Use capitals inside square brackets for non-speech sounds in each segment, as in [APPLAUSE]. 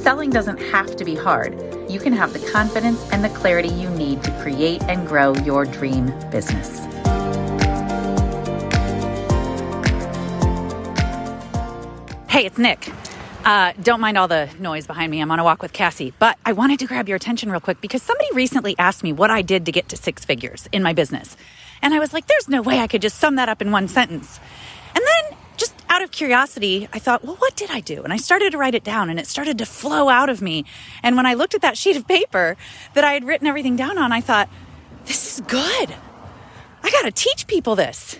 Selling doesn't have to be hard. You can have the confidence and the clarity you need to create and grow your dream business. Hey, it's Nick. Uh, don't mind all the noise behind me. I'm on a walk with Cassie, but I wanted to grab your attention real quick because somebody recently asked me what I did to get to six figures in my business. And I was like, there's no way I could just sum that up in one sentence. And then out of curiosity, I thought, well, what did I do? And I started to write it down and it started to flow out of me. And when I looked at that sheet of paper that I had written everything down on, I thought, this is good. I got to teach people this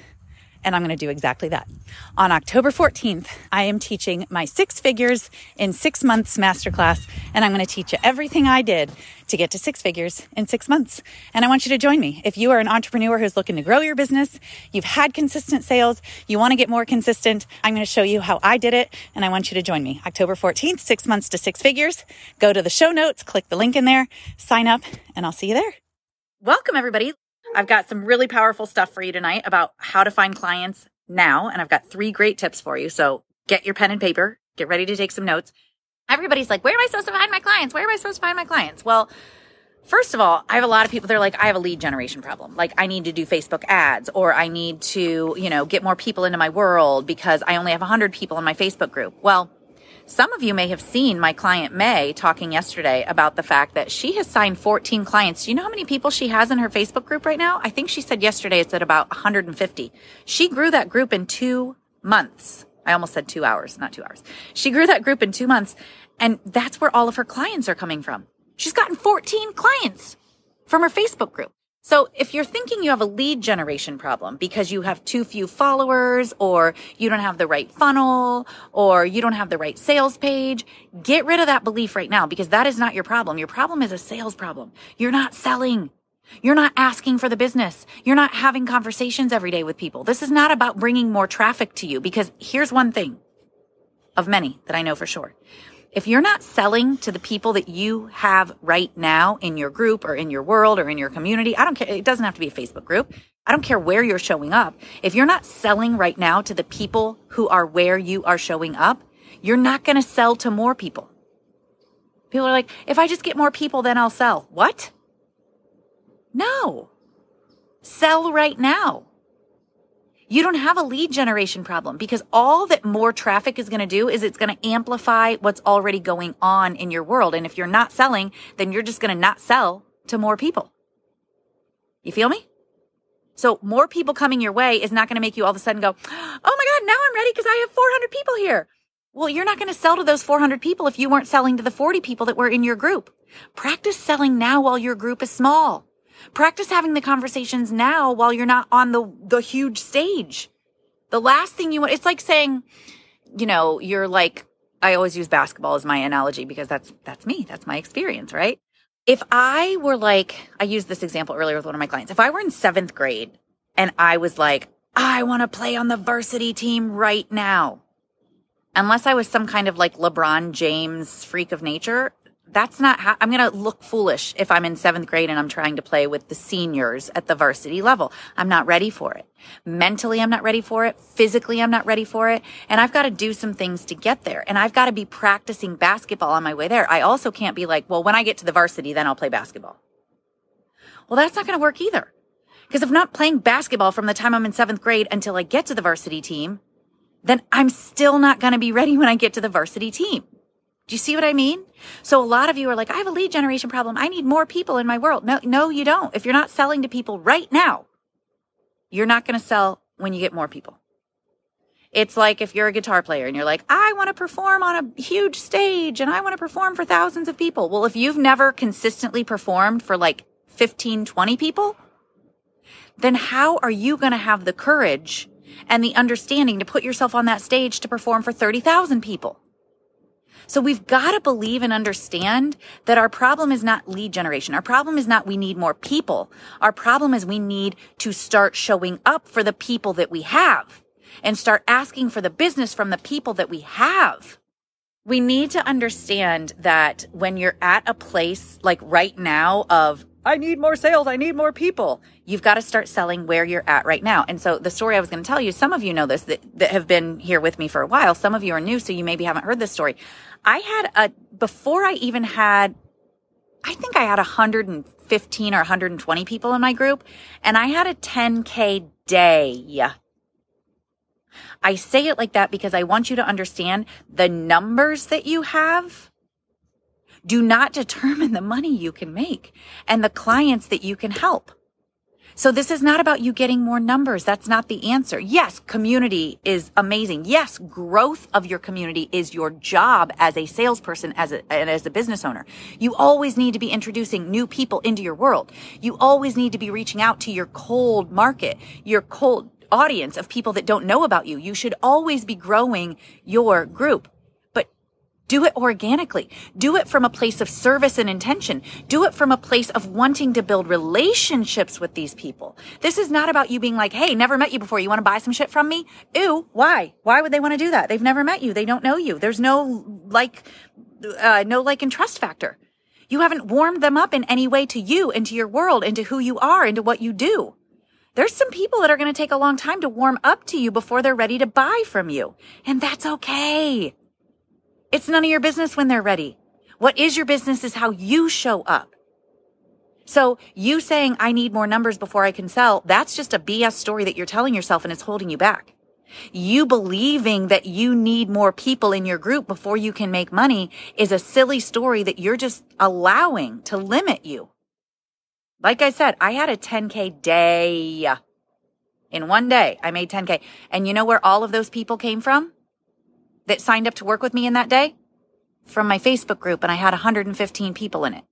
and I'm going to do exactly that. On October 14th, I am teaching my six figures in six months masterclass, and I'm going to teach you everything I did to get to six figures in six months. And I want you to join me. If you are an entrepreneur who's looking to grow your business, you've had consistent sales, you want to get more consistent, I'm going to show you how I did it, and I want you to join me. October 14th, six months to six figures. Go to the show notes, click the link in there, sign up, and I'll see you there. Welcome, everybody. I've got some really powerful stuff for you tonight about how to find clients now. And I've got three great tips for you. So get your pen and paper, get ready to take some notes. Everybody's like, where am I supposed to find my clients? Where am I supposed to find my clients? Well, First of all, I have a lot of people, they're like, I have a lead generation problem. Like, I need to do Facebook ads or I need to, you know, get more people into my world because I only have 100 people in my Facebook group. Well, some of you may have seen my client May talking yesterday about the fact that she has signed 14 clients. Do you know how many people she has in her Facebook group right now? I think she said yesterday it's at about 150. She grew that group in two months. I almost said two hours, not two hours. She grew that group in two months. And that's where all of her clients are coming from. She's gotten 14 clients from her Facebook group. So if you're thinking you have a lead generation problem because you have too few followers or you don't have the right funnel or you don't have the right sales page, get rid of that belief right now because that is not your problem. Your problem is a sales problem. You're not selling. You're not asking for the business. You're not having conversations every day with people. This is not about bringing more traffic to you because here's one thing of many that I know for sure if you're not selling to the people that you have right now in your group or in your world or in your community, I don't care. It doesn't have to be a Facebook group. I don't care where you're showing up. If you're not selling right now to the people who are where you are showing up, you're not going to sell to more people. People are like, if I just get more people, then I'll sell. What? No. Sell right now you don't have a lead generation problem because all that more traffic is going to do is it's going to amplify what's already going on in your world. And if you're not selling, then you're just going to not sell to more people. You feel me? So more people coming your way is not going to make you all of a sudden go, Oh my God, now I'm ready because I have 400 people here. Well, you're not going to sell to those 400 people if you weren't selling to the 40 people that were in your group. Practice selling now while your group is small. Practice having the conversations now while you're not on the, the huge stage. The last thing you want, it's like saying, you know, you're like, I always use basketball as my analogy because that's, that's me. That's my experience, right? If I were like, I used this example earlier with one of my clients. If I were in seventh grade and I was like, I want to play on the varsity team right now. Unless I was some kind of like LeBron James freak of nature, that's not how I'm going to look foolish if I'm in seventh grade and I'm trying to play with the seniors at the varsity level. I'm not ready for it. Mentally, I'm not ready for it. Physically, I'm not ready for it. And I've got to do some things to get there. And I've got to be practicing basketball on my way there. I also can't be like, well, when I get to the varsity, then I'll play basketball. Well, that's not going to work either. Because if I'm not playing basketball from the time I'm in seventh grade until I get to the varsity team, then I'm still not going to be ready when I get to the varsity team. Do you see what I mean? So a lot of you are like, I have a lead generation problem. I need more people in my world. No, no, you don't. If you're not selling to people right now, you're not going to sell when you get more people. It's like if you're a guitar player and you're like, I want to perform on a huge stage and I want to perform for thousands of people. Well, if you've never consistently performed for like 15, 20 people, then how are you going to have the courage and the understanding to put yourself on that stage to perform for 30,000 people? So we've got to believe and understand that our problem is not lead generation. Our problem is not we need more people. Our problem is we need to start showing up for the people that we have and start asking for the business from the people that we have. We need to understand that when you're at a place like right now of I need more sales. I need more people. You've got to start selling where you're at right now. And so the story I was going to tell you, some of you know this that, that have been here with me for a while. Some of you are new, so you maybe haven't heard this story. I had a, before I even had, I think I had 115 or 120 people in my group and I had a 10K day. I say it like that because I want you to understand the numbers that you have do not [LAUGHS] determine the money you can make and the clients that you can help. So this is not about you getting more numbers. That's not the answer. Yes, community is amazing. Yes, growth of your community is your job as a salesperson, as a, and as a business owner. You always need to be introducing new people into your world. You always need to be reaching out to your cold market, your cold audience of people that don't know about you. You should always be growing your group. Do it organically. Do it from a place of service and intention. Do it from a place of wanting to build relationships with these people. This is not about you being like, Hey, never met you before. You want to buy some shit from me? Ew. Why? Why would they want to do that? They've never met you. They don't know you. There's no like, uh, no like and trust factor. You haven't warmed them up in any way to you and to your world and to who you are and to what you do. There's some people that are going to take a long time to warm up to you before they're ready to buy from you. And that's okay. It's none of your business when they're ready. What is your business is how you show up. So you saying I need more numbers before I can sell, that's just a BS story that you're telling yourself and it's holding you back. You believing that you need more people in your group before you can make money is a silly story that you're just allowing to limit you. Like I said, I had a 10K day. In one day, I made 10K. And you know where all of those people came from? That signed up to work with me in that day from my Facebook group, and I had 115 people in it.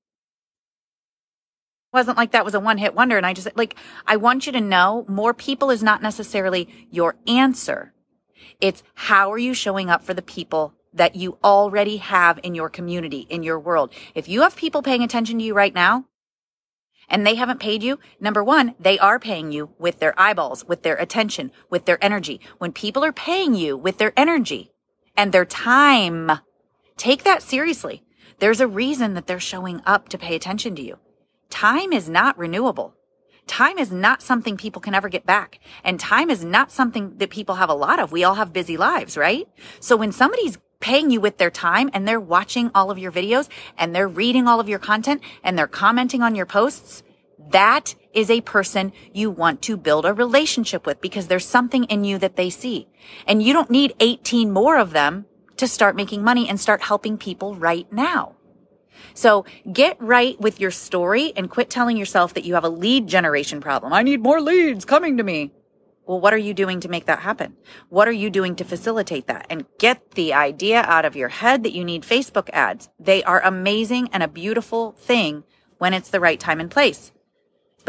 It wasn't like that was a one hit wonder. And I just like, I want you to know more people is not necessarily your answer. It's how are you showing up for the people that you already have in your community, in your world. If you have people paying attention to you right now, and they haven't paid you, number one, they are paying you with their eyeballs, with their attention, with their energy. When people are paying you with their energy, and their time. Take that seriously. There's a reason that they're showing up to pay attention to you. Time is not renewable. Time is not something people can ever get back. And time is not something that people have a lot of. We all have busy lives, right? So when somebody's paying you with their time and they're watching all of your videos and they're reading all of your content and they're commenting on your posts, that is a person you want to build a relationship with because there's something in you that they see. And you don't need 18 more of them to start making money and start helping people right now. So get right with your story and quit telling yourself that you have a lead generation problem. I need more leads coming to me. Well, what are you doing to make that happen? What are you doing to facilitate that? And get the idea out of your head that you need Facebook ads. They are amazing and a beautiful thing when it's the right time and place.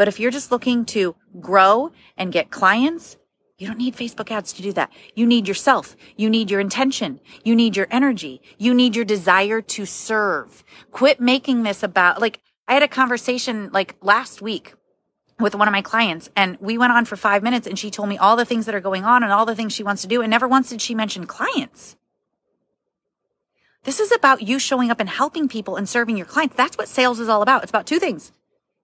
But if you're just looking to grow and get clients, you don't need Facebook ads to do that. You need yourself. You need your intention. You need your energy. You need your desire to serve. Quit making this about, like, I had a conversation like last week with one of my clients and we went on for five minutes and she told me all the things that are going on and all the things she wants to do. And never once did she mention clients. This is about you showing up and helping people and serving your clients. That's what sales is all about. It's about two things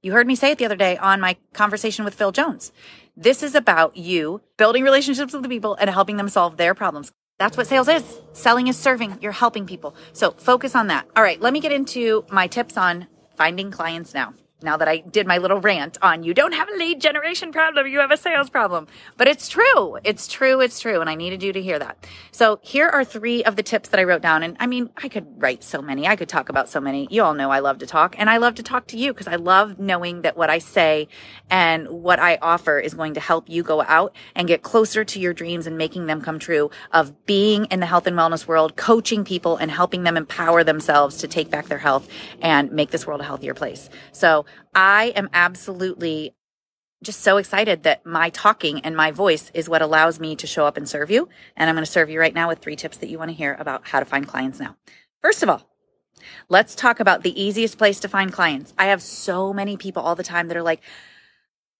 you heard me say it the other day on my conversation with Phil Jones. This is about you building relationships with the people and helping them solve their problems. That's what sales is. Selling is serving. You're helping people. So focus on that. All right. Let me get into my tips on finding clients now now that I did my little rant on you don't have a lead generation problem, you have a sales problem. But it's true. It's true. It's true. And I needed you to hear that. So here are three of the tips that I wrote down. And I mean, I could write so many. I could talk about so many. You all know I love to talk and I love to talk to you because I love knowing that what I say and what I offer is going to help you go out and get closer to your dreams and making them come true of being in the health and wellness world, coaching people and helping them empower themselves to take back their health and make this world a healthier place. So I am absolutely just so excited that my talking and my voice is what allows me to show up and serve you. And I'm going to serve you right now with three tips that you want to hear about how to find clients now. First of all, let's talk about the easiest place to find clients. I have so many people all the time that are like,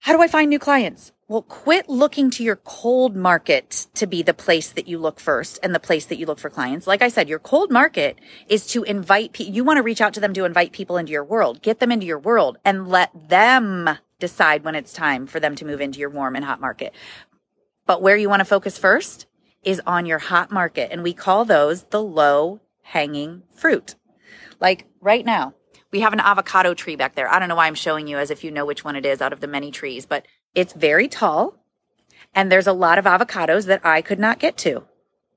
how do I find new clients? Well, quit looking to your cold market to be the place that you look first and the place that you look for clients. Like I said, your cold market is to invite people. You want to reach out to them to invite people into your world, get them into your world and let them decide when it's time for them to move into your warm and hot market. But where you want to focus first is on your hot market. And we call those the low hanging fruit. Like right now, we have an avocado tree back there. I don't know why I'm showing you as if you know which one it is out of the many trees, but it's very tall. And there's a lot of avocados that I could not get to,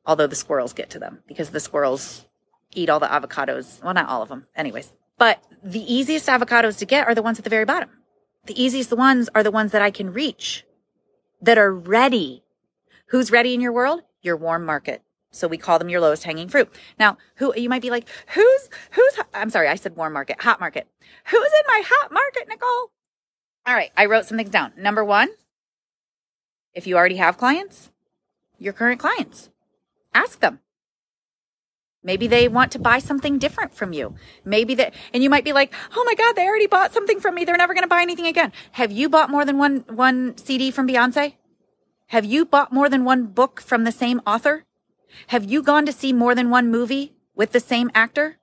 although the squirrels get to them because the squirrels eat all the avocados. Well, not all of them, anyways. But the easiest avocados to get are the ones at the very bottom. The easiest ones are the ones that I can reach that are ready. Who's ready in your world? Your warm market. So we call them your lowest hanging fruit. Now, who you might be like, who's who's I'm sorry, I said warm market, hot market. Who's in my hot market, Nicole? All right, I wrote some things down. Number 1, if you already have clients, your current clients. Ask them. Maybe they want to buy something different from you. Maybe that, and you might be like, "Oh my God, they already bought something from me. They're never going to buy anything again." Have you bought more than one one CD from Beyonce? Have you bought more than one book from the same author? Have you gone to see more than one movie with the same actor?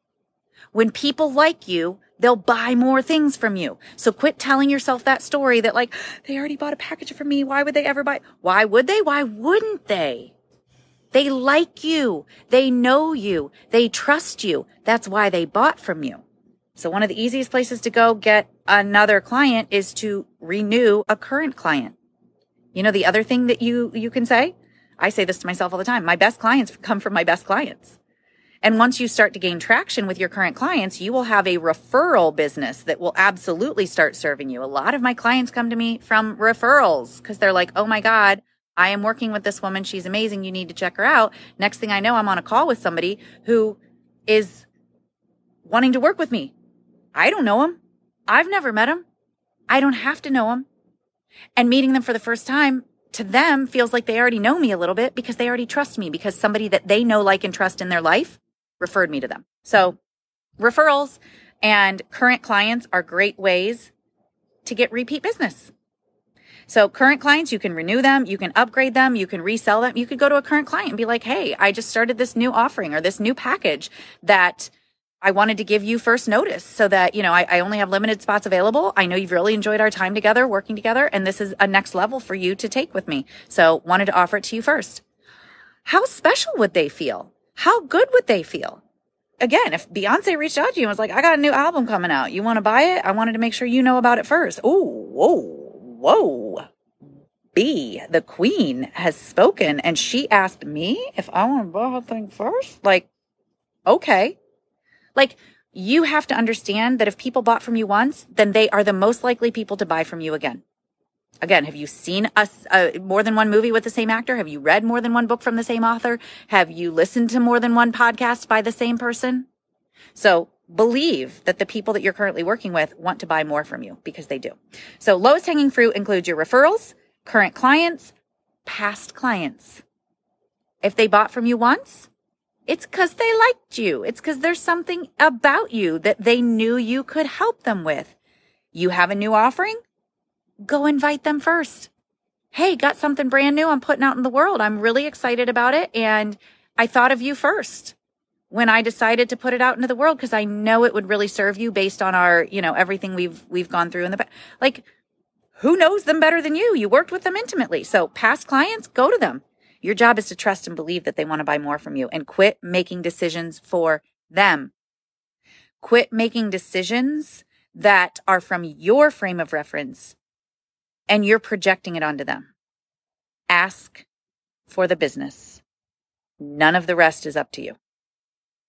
When people like you, they'll buy more things from you. So quit telling yourself that story that like, they already bought a package from me. Why would they ever buy? Why would they? Why wouldn't they? They like you. They know you. They trust you. That's why they bought from you. So one of the easiest places to go get another client is to renew a current client. You know, the other thing that you, you can say, I say this to myself all the time. My best clients come from my best clients. And once you start to gain traction with your current clients, you will have a referral business that will absolutely start serving you. A lot of my clients come to me from referrals because they're like, Oh my God, I am working with this woman. She's amazing. You need to check her out. Next thing I know, I'm on a call with somebody who is wanting to work with me. I don't know him. I've never met him. I don't have to know him. And meeting them for the first time to them feels like they already know me a little bit because they already trust me because somebody that they know, like, and trust in their life referred me to them. So referrals and current clients are great ways to get repeat business. So current clients, you can renew them, you can upgrade them, you can resell them. You could go to a current client and be like, Hey, I just started this new offering or this new package that I wanted to give you first notice so that, you know, I, I, only have limited spots available. I know you've really enjoyed our time together, working together, and this is a next level for you to take with me. So wanted to offer it to you first. How special would they feel? How good would they feel? Again, if Beyonce reached out to you and was like, I got a new album coming out. You want to buy it? I wanted to make sure you know about it first. Oh, whoa, whoa. B, the queen, has spoken and she asked me if I want to buy her thing first. Like, okay like you have to understand that if people bought from you once, then they are the most likely people to buy from you again. Again, have you seen us uh, more than one movie with the same actor? Have you read more than one book from the same author? Have you listened to more than one podcast by the same person? So believe that the people that you're currently working with want to buy more from you because they do. So lowest hanging fruit includes your referrals, current clients, past clients. If they bought from you once, it's because they liked you. It's because there's something about you that they knew you could help them with. You have a new offering? Go invite them first. Hey, got something brand new I'm putting out in the world. I'm really excited about it. And I thought of you first when I decided to put it out into the world because I know it would really serve you based on our, you know, everything we've, we've gone through in the past. Like, who knows them better than you? You worked with them intimately. So past clients, go to them. Your job is to trust and believe that they want to buy more from you and quit making decisions for them. Quit making decisions that are from your frame of reference and you're projecting it onto them. Ask for the business. None of the rest is up to you.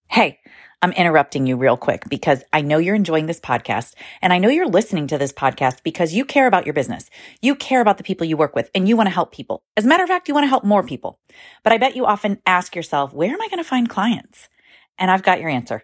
Hey, I'm interrupting you real quick because I know you're enjoying this podcast and I know you're listening to this podcast because you care about your business. You care about the people you work with and you want to help people. As a matter of fact, you want to help more people. But I bet you often ask yourself, where am I going to find clients? And I've got your answer.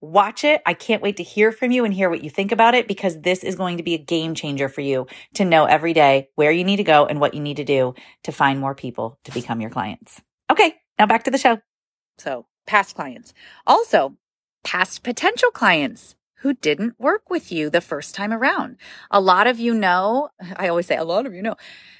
watch it. I can't wait to hear from you and hear what you think about it because this is going to be a game changer for you to know every day where you need to go and what you need to do to find more people to become your clients. Okay. Now back to the show. So past clients. Also, past potential clients who didn't work with you the first time around. A lot of you know, [LAUGHS] I always say a lot of you know,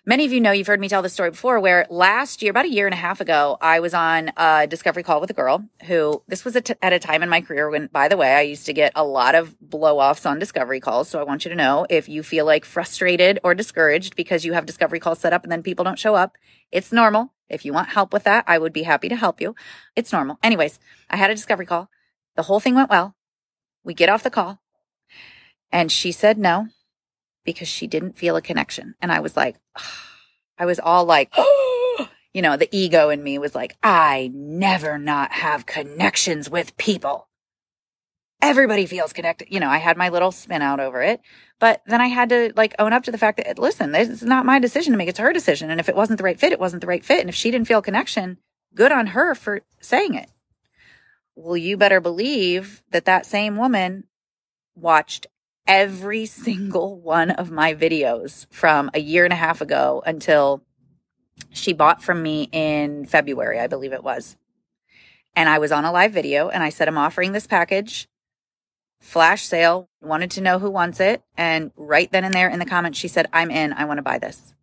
many of you know, you've heard me tell this story before where last year, about a year and a half ago, I was on a discovery call with a girl who this was at a time in my career when, by the way, I used to get a lot of blow offs on discovery calls. So I want you to know if you feel like frustrated or discouraged because you have discovery calls set up and then people don't show up, it's normal. If you want help with that, I would be happy to help you. It's normal. Anyways, I had a discovery call. The whole thing went well. We get off the call and she said no because she didn't feel a connection. And I was like, [SIGHS] I was all like, [GASPS] you know, the ego in me was like, I never not have connections with people. Everybody feels connected. You know, I had my little spin out over it, but then I had to like own up to the fact that, listen, this is not my decision to make. It's her decision. And if it wasn't the right fit, it wasn't the right fit. And if she didn't feel connection, good on her for saying it. Well, you better believe that that same woman watched every [LAUGHS] single one of my videos from a year and a half ago until she bought from me in February, I believe it was. And I was on a live video and I said, I'm offering this package, flash sale, wanted to know who wants it. And right then and there in the comments, she said, I'm in, I want to buy this.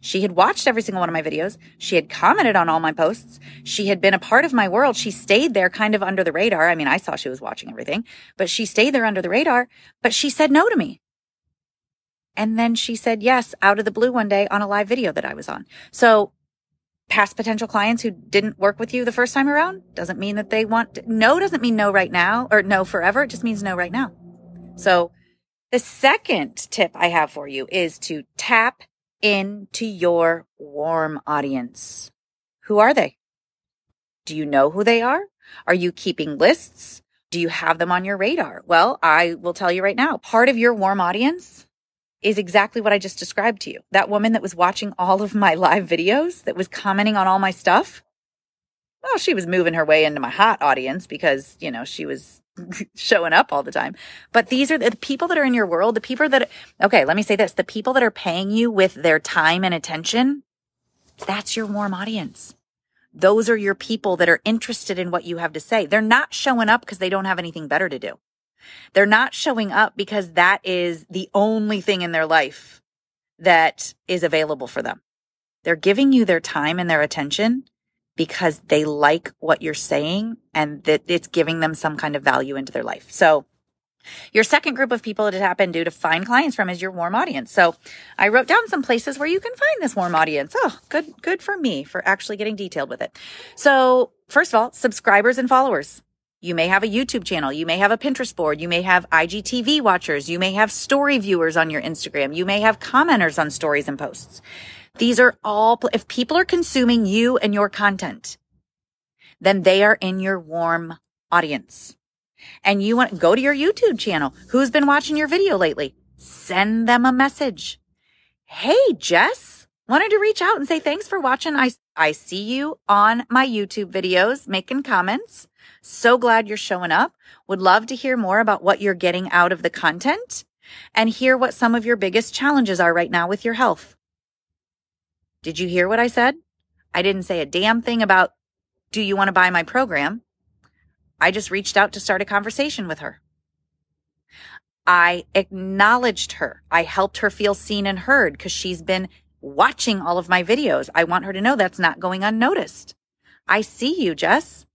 She had watched every single one of my videos. She had commented on all my posts. She had been a part of my world. She stayed there kind of under the radar. I mean, I saw she was watching everything, but she stayed there under the radar, but she said no to me. And then she said yes out of the blue one day on a live video that I was on. So past potential clients who didn't work with you the first time around doesn't mean that they want to, no doesn't mean no right now or no forever. It just means no right now. So the second tip I have for you is to tap into your warm audience. Who are they? Do you know who they are? Are you keeping lists? Do you have them on your radar? Well, I will tell you right now, part of your warm audience is exactly what I just described to you. That woman that was watching all of my [LAUGHS] live videos, that was commenting on all my stuff. Well, she was moving her way into my hot audience because, you know, she was [LAUGHS] showing up all the time. But these are the people that are in your world, the people that, okay, let me say this, the people that are paying you with their time and attention, that's your warm audience. Those are your people that are interested in what you have to say. They're not showing up because they don't have anything better to do. They're not showing up because that is the only thing in their life that is available for them. They're giving you their time and their attention because they like what you're saying and that it's giving them some kind of value into their life. So your second group of people to tap into to find clients from is your warm audience. So I wrote down some places where you can find this warm audience. Oh, good, good for me for actually getting detailed with it. So first of all, subscribers and followers. You may have a YouTube channel. You may have a Pinterest board. You may have IGTV watchers. You may have story viewers on your Instagram. You may have commenters on stories and posts. These are all, if people are consuming you and your content, then they are in your warm audience. And you want to go to your YouTube channel. Who's been watching your video lately? Send them a message. Hey, Jess, wanted to reach out and say thanks for watching. I, I see you on my YouTube videos making comments. So glad you're showing up. Would love to hear more about what you're getting out of the content and hear what some of your biggest challenges are right now with your health. Did you hear what I said? I didn't say a damn thing about, do you want to buy my program? I just reached out to start a conversation with her. I acknowledged her. I helped her feel seen and heard because she's been watching all of my videos. I want her to know that's not going unnoticed. I see you, Jess.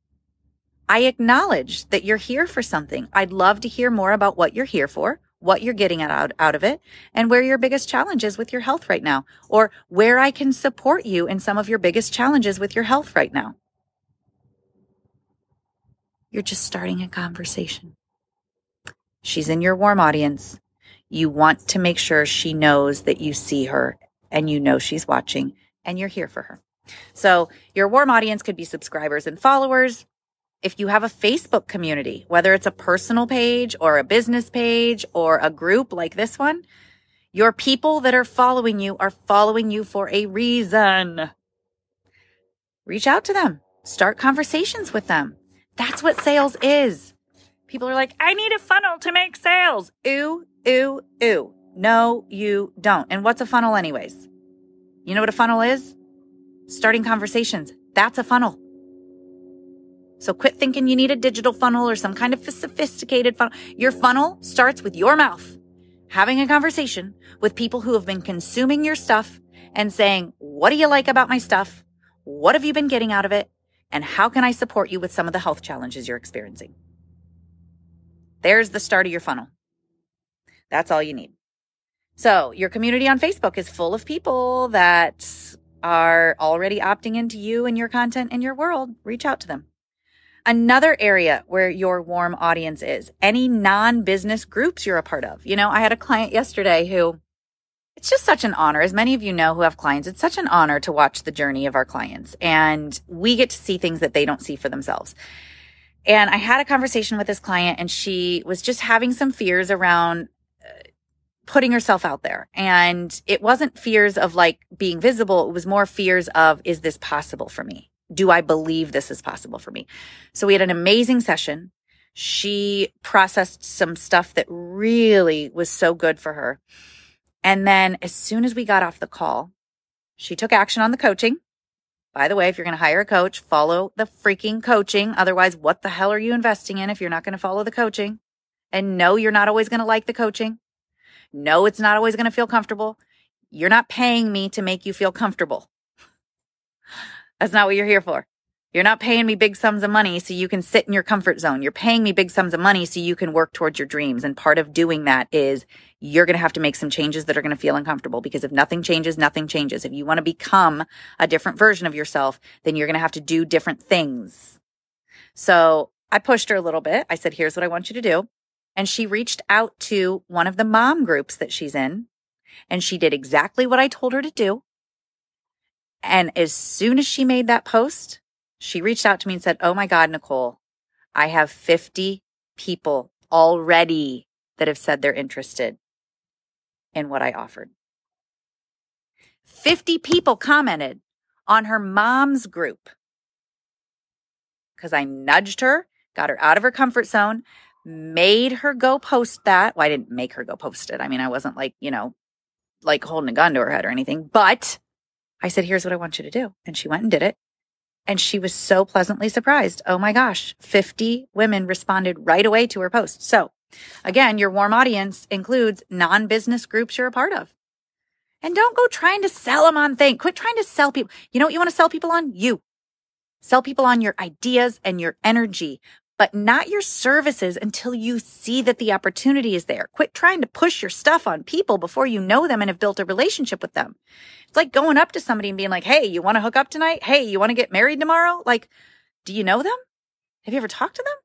I acknowledge that you're here for something. I'd love to hear more about what you're here for what you're getting out, out of it and where your biggest challenge is with your health right now, or where I can support you in some of your biggest challenges with your health right now. You're just starting a conversation. She's in your warm audience. You want to make sure she knows that you see her and you know she's watching and you're here for her. So your warm audience could be subscribers and followers. If you have a Facebook community, whether it's a personal page or a business page or a group like this one, your people that are following you are following you for a reason. Reach out to them. Start conversations with them. That's what sales is. People are like, I need a funnel to make sales. Ooh, ooh, ooh. No, you don't. And what's a funnel, anyways? You know what a funnel is? Starting conversations. That's a funnel. So quit thinking you need a digital funnel or some kind of sophisticated funnel. Your funnel starts with your mouth, having a conversation with people who have been consuming your stuff and saying, what do you like about my stuff? What have you been getting out of it? And how can I support you with some of the health challenges you're experiencing? There's the start of your funnel. That's all you need. So your community on Facebook is full of people that are already opting into you and your content and your world. Reach out to them. Another area where your warm audience is any non business groups you're a part of. You know, I had a client yesterday who it's just such an honor. As many of you know who have clients, it's such an honor to watch the journey of our clients and we get to see things that they don't see for themselves. And I had a conversation with this client and she was just having some fears around uh, putting herself out there. And it wasn't fears of like being visible. It was more fears of, is this possible for me? Do I believe this is possible for me? So we had an amazing session. She processed some stuff that really was so good for her. And then as soon as we got off the call, she took action on the coaching. By the way, if you're going to hire a coach, follow the freaking coaching. Otherwise, what the hell are you investing in if you're not going to follow the coaching? And no, you're not always going to like the coaching. No, it's not always going to feel comfortable. You're not paying me to make you feel comfortable. That's not what you're here for. You're not paying me big sums of money so you can sit in your comfort zone. You're paying me big sums of money so you can work towards your dreams. And part of doing that is you're going to have to make some changes that are going to feel uncomfortable because if nothing changes, nothing changes. If you want to become a different version of yourself, then you're going to have to do different things. So I pushed her a little bit. I said, here's what I want you to do and she reached out to one of the mom groups that she's in and she did exactly what I told her to do. And as soon as she made that post, she reached out to me and said, Oh my God, Nicole, I have 50 people already that have said they're interested in what I offered. 50 people commented on her mom's group because I nudged her, got her out of her comfort zone, made her go post that. Well, I didn't make her go post it. I mean, I wasn't like, you know, like holding a gun to her head or anything, but I said, here's what I want you to do. And she went and did it. And she was so pleasantly surprised. Oh my gosh, 50 women responded right away to her post. So again, your warm audience includes non business groups you're a part of. And don't go trying to sell them on things. Quit trying to sell people. You know what you want to sell people on? You. Sell people on your ideas and your energy but not your services until you see that the opportunity is there. Quit trying to push your stuff on people before you know them and have built a relationship with them. It's like going up to somebody and being like, Hey, you want to hook up tonight? Hey, you want to get married tomorrow? Like, do you know them? Have you ever talked to them?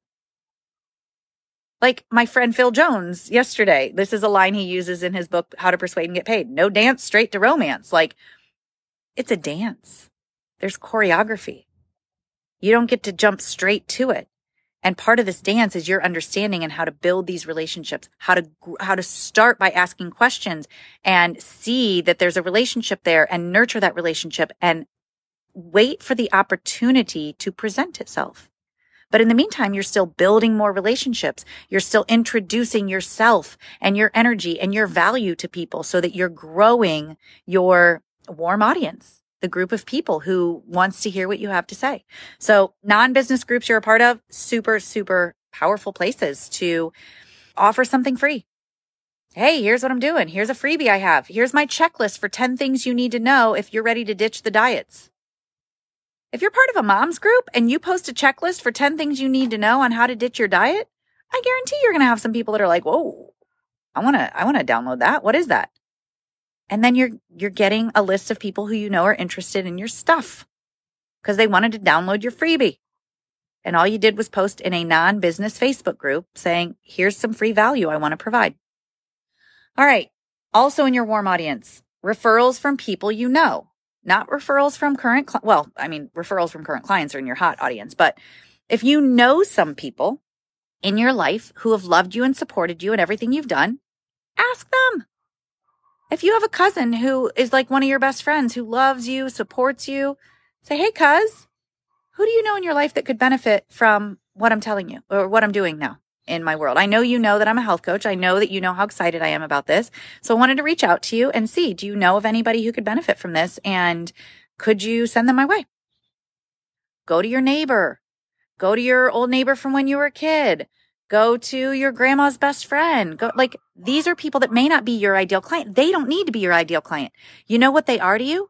Like my friend Phil Jones yesterday. This is a line he uses in his book, How to Persuade and Get Paid. No dance straight to romance. Like it's a dance. There's choreography. You don't get to jump straight to it. And part of this dance is your understanding and how to build these relationships, how to, how to start by asking questions and see that there's a relationship there and nurture that relationship and wait for the opportunity to present itself. But in the meantime, you're still building more relationships. You're still introducing yourself and your energy and your value to people so that you're growing your warm audience the group of people who wants to hear what you have to say. So non-business groups you're a part of, super, super powerful places to offer something free. Hey, here's what I'm doing. Here's a freebie I have. Here's my checklist for 10 things you need to know if you're ready to ditch the diets. If you're part of a mom's group and you post a checklist for 10 things you need to know on how to ditch your diet, I guarantee you're going to have some people that are like, whoa, I want to, I want to download that. What is that? And then you're, you're getting a list of people who you know are interested in your stuff because they wanted to download your freebie. And all you did was post in a non business Facebook group saying, here's some free value I want to provide. All right. Also in your warm audience, referrals from people you know. not referrals from current, well, I mean, referrals from current clients are in your hot audience, but if you know some people in your life who have loved you and supported you and everything you've done, ask them. If you have a cousin who is like one of your best friends who loves you, supports you, say, Hey, cuz, who do you know in your life that could benefit from what I'm telling you or what I'm doing now in my world? I know you know that I'm a health coach. I know that you know how excited I am about this. So I wanted to reach out to you and see, do you know of anybody who could benefit from this? And could you send them my way? Go to your neighbor. Go to your old neighbor from when you were a kid. Go to your grandma's best friend. Go like these are people that may not be your ideal client. They don't need to be your ideal client. You know what they are to you?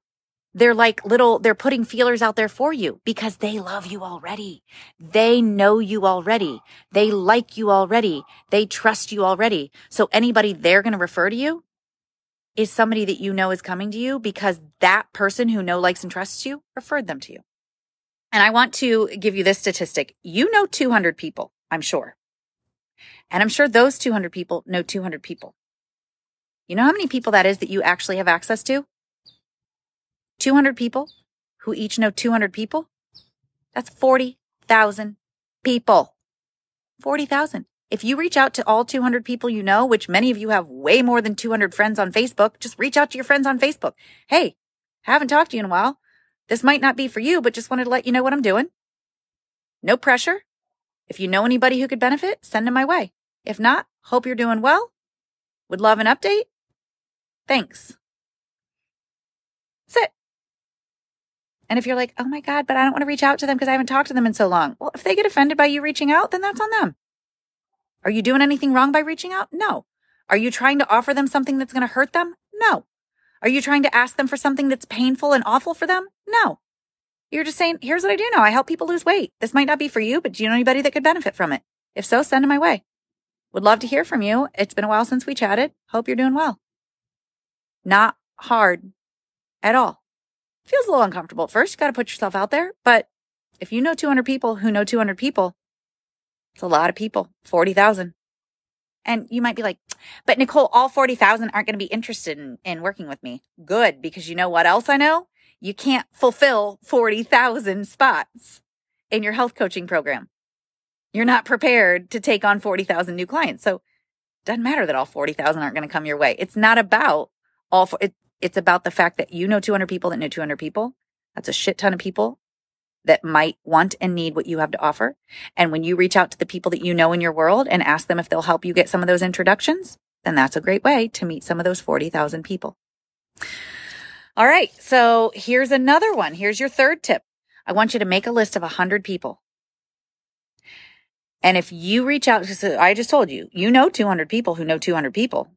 They're like little, they're putting feelers out there for you because they love you already. They know you already. They like you already. They trust you already. So anybody they're going to refer to you is somebody that you know is coming to you because that person who know, likes, and trusts you referred them to you. And I want to give you this statistic. You know 200 people, I'm sure. And I'm sure those 200 people know 200 people. You know how many people that is that you actually have access to? 200 people who each know 200 people? That's 40,000 people. 40,000. If you reach out to all 200 people you know, which many of you have way more than 200 friends on Facebook, just reach out to your friends on Facebook. Hey, haven't talked to you in a while. This might not be for you, but just wanted to let you know what I'm doing. No pressure. If you know anybody who could benefit, send them my way. If not, hope you're doing well. Would love an update. Thanks. That's it. And if you're like, oh my God, but I don't want to reach out to them because I haven't talked to them in so long. Well, if they get offended by you reaching out, then that's on them. Are you doing anything wrong by reaching out? No. Are you trying to offer them something that's going to hurt them? No. Are you trying to ask them for something that's painful and awful for them? No. You're just saying, here's what I do know. I help people lose weight. This might not be for you, but do you know anybody that could benefit from it? If so, send them my way. Would love to hear from you. It's been a while since we chatted. Hope you're doing well. Not hard at all. Feels a little uncomfortable at first. You got to put yourself out there. But if you know 200 people who know 200 people, it's a lot of people, 40,000. And you might be like, but Nicole, all 40,000 aren't going to be interested in, in working with me. Good. Because you know what else I know? You can't fulfill 40,000 spots in your health coaching program. You're not prepared to take on 40,000 new clients. So it doesn't matter that all 40,000 aren't going to come your way. It's not about all, for, it, it's about the fact that you know 200 people that know 200 people. That's a shit ton of people that might want and need what you have to offer. And when you reach out to the people that you know in your world and ask them if they'll help you get some of those introductions, then that's a great way to meet some of those 40,000 people. All right. So here's another one. Here's your third tip. I want you to make a list of 100 people. And if you reach out to, uh, I just told you, you know 200 people who know 200 people.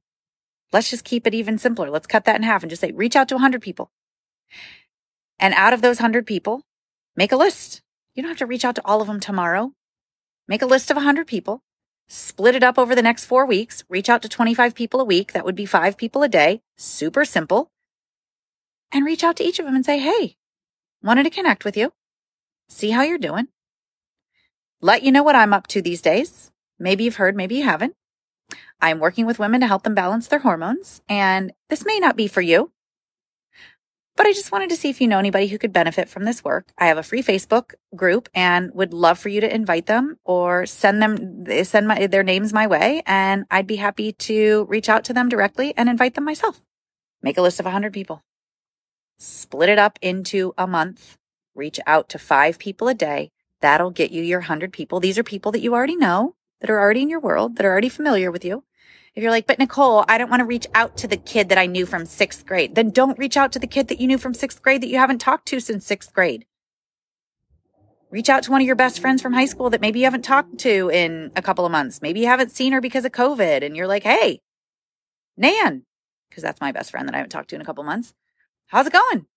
Let's just keep it even simpler. Let's cut that in half and just say, reach out to 100 people. And out of those 100 people, make a list. You don't have to reach out to all of them tomorrow. Make a list of 100 people, split it up over the next four weeks, reach out to 25 people a week. That would be five people a day. Super simple. And reach out to each of them and say, Hey, wanted to connect with you, see how you're doing, let you know what I'm up to these days. Maybe you've heard, maybe you haven't. I'm working with women to help them balance their hormones, and this may not be for you. But I just wanted to see if you know anybody who could benefit from this work. I have a free Facebook group and would love for you to invite them or send them, send my, their names my way. And I'd be happy to reach out to them directly and invite them myself. Make a list of 100 people. Split it up into a month. Reach out to five people a day. That'll get you your 100 people. These are people that you already know that are already in your world, that are already familiar with you. If you're like, but Nicole, I don't want to reach out to the kid that I knew from sixth grade, then don't reach out to the kid that you knew from sixth grade that you haven't talked to since sixth grade. Reach out to one of your best friends from high school that maybe you haven't talked to in a couple of months. Maybe you haven't seen her because of COVID and you're like, hey, Nan, because that's my best friend that I haven't talked to in a couple of months. How's it going?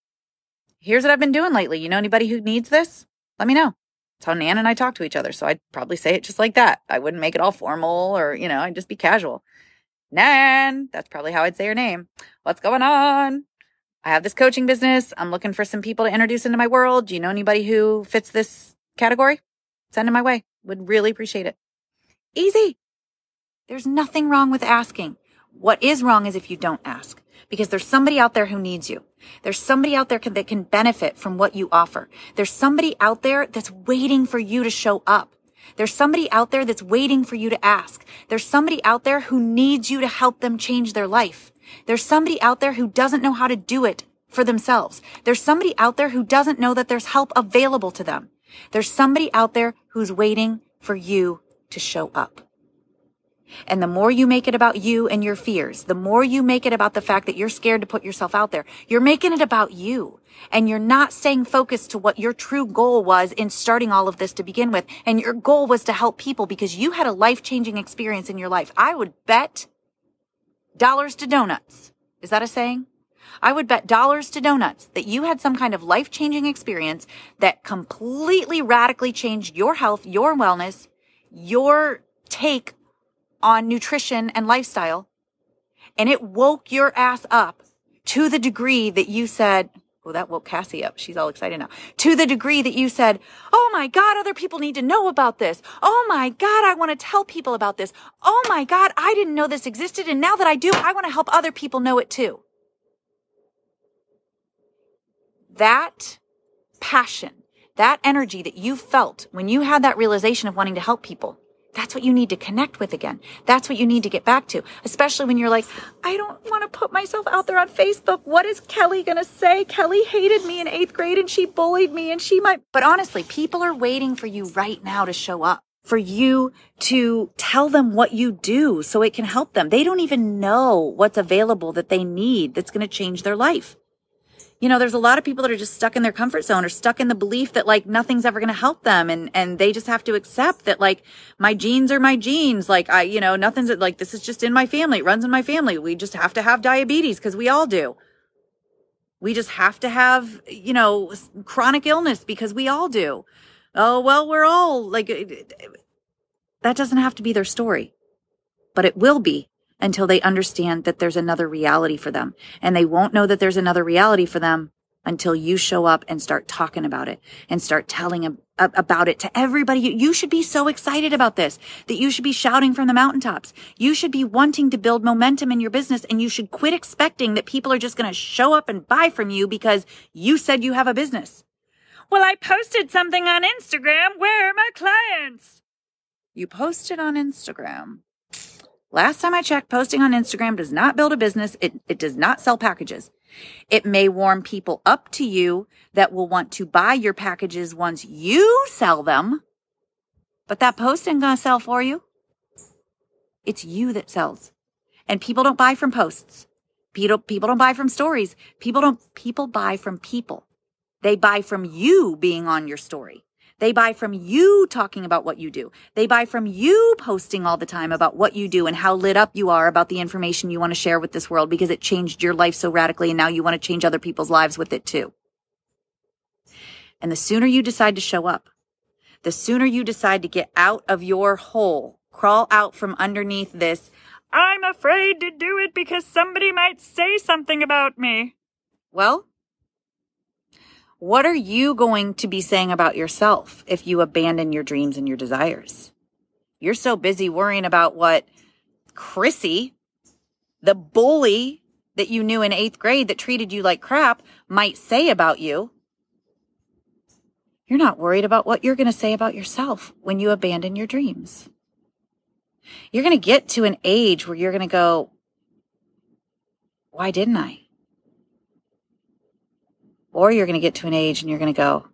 Here's what I've been doing lately. You know anybody who needs this? Let me know. It's how Nan and I talk to each other. So I'd probably say it just like that. I wouldn't make it all formal or, you know, I'd just be casual. Nan, that's probably how I'd say your name. What's going on? I have this coaching business. I'm looking for some people to introduce into my world. Do you know anybody who fits this category? Send them my way. Would really appreciate it. Easy. There's nothing wrong with asking. What is wrong is if you don't ask. Because there's somebody out there who needs you. There's somebody out there that can benefit from what you offer. There's somebody out there that's waiting for you to show up. There's somebody out there that's waiting for you to ask. There's somebody out there who needs you to help them change their life. There's somebody out there who doesn't know how to do it for themselves. There's somebody out there who doesn't know that there's help available to them. There's somebody out there who's waiting for you to show up. And the more you make it about you and your fears, the more you make it about the fact that you're scared to put yourself out there, you're making it about you. And you're not staying focused to what your true goal was in starting all of this to begin with. And your goal was to help people because you had a life changing experience in your life. I would bet dollars to donuts. Is that a saying? I would bet dollars to donuts that you had some kind of life changing experience that completely radically changed your health, your wellness, your take on nutrition and lifestyle. And it woke your ass up to the degree that you said, well, that woke Cassie up. She's all excited now. To the degree that you said, Oh my God, other people need to know about this. Oh my God, I want to tell people about this. Oh my God, I didn't know this existed. And now that I do, I want to help other people know it too. That passion, that energy that you felt when you had that realization of wanting to help people that's what you need to connect with again. That's what you need to get back to, especially when you're like, I don't want to put myself out there on Facebook. What is Kelly going to say? Kelly hated me in eighth grade and she bullied me and she might. But honestly, people are waiting for you right now to show up, for you to tell them what you do so it can help them. They don't even know what's available that they need that's going to change their life you know, there's a lot of people that are just stuck in their comfort zone or stuck in the belief that like nothing's ever going to help them. And, and they just have to accept that like my genes are my genes. Like I, you know, nothing's like, this is just in my family. It runs in my family. We just have to have diabetes because we all do. We just have to have, you know, chronic illness because we all do. Oh, well, we're all like, that doesn't have to be their story, but it will be until they understand that there's another reality for them. And they won't know that there's another reality for them until you show up and start talking about it and start telling about it to everybody. You should be so excited about this that you should be shouting from the mountaintops. You should be wanting to build momentum in your business and you should quit expecting that people are just going to show up and buy from you because you said you have a business. Well, I posted something on Instagram. Where are my clients? You posted on Instagram. Last time I checked, posting on Instagram does not build a business. It, it does not sell packages. It may warm people up to you that will want to buy your packages once you sell them, but that post ain't gonna sell for you. It's you that sells. And people don't buy from posts. People, people don't buy from stories. People don't, people buy from people. They buy from you being on your story. They buy from you talking about what you do. They buy from you posting all the time about what you do and how lit up you are about the information you want to share with this world because it changed your life so radically and now you want to change other people's lives with it too. And the sooner you decide to show up, the sooner you decide to get out of your hole, crawl out from underneath this, I'm afraid to do it because somebody might say something about me. Well, what are you going to be saying about yourself if you abandon your dreams and your desires? You're so busy worrying about what Chrissy, the bully that you knew in eighth grade that treated you like crap, might say about you. You're not worried about what you're going to say about yourself when you abandon your dreams. You're going to get to an age where you're going to go, why didn't I? Or you're going to get to an age and you're going to go,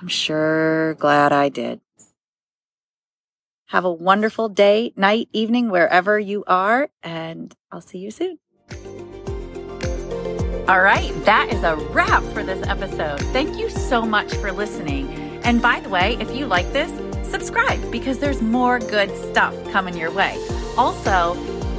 I'm sure glad I did. Have a wonderful day, night, evening, wherever you are, and I'll see you soon. All right, that is a wrap for this episode. Thank you so much for listening. And by the way, if you like this, subscribe because there's more good stuff coming your way. Also,